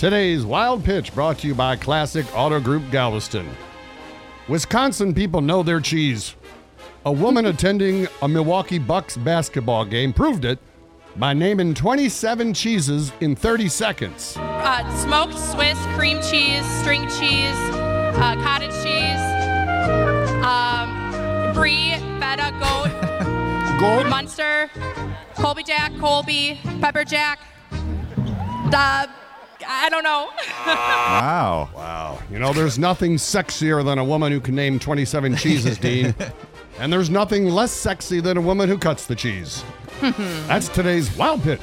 Today's Wild Pitch brought to you by Classic Auto Group Galveston. Wisconsin people know their cheese. A woman attending a Milwaukee Bucks basketball game proved it by naming 27 cheeses in 30 seconds. Uh, smoked Swiss cream cheese, string cheese, uh, cottage cheese, um, brie, feta, goat, Gold. Munster, Colby Jack, Colby, Pepper Jack. Uh, I don't know. Wow. Wow. You know, there's nothing sexier than a woman who can name 27 cheeses, Dean. And there's nothing less sexy than a woman who cuts the cheese. That's today's Wild Pitch.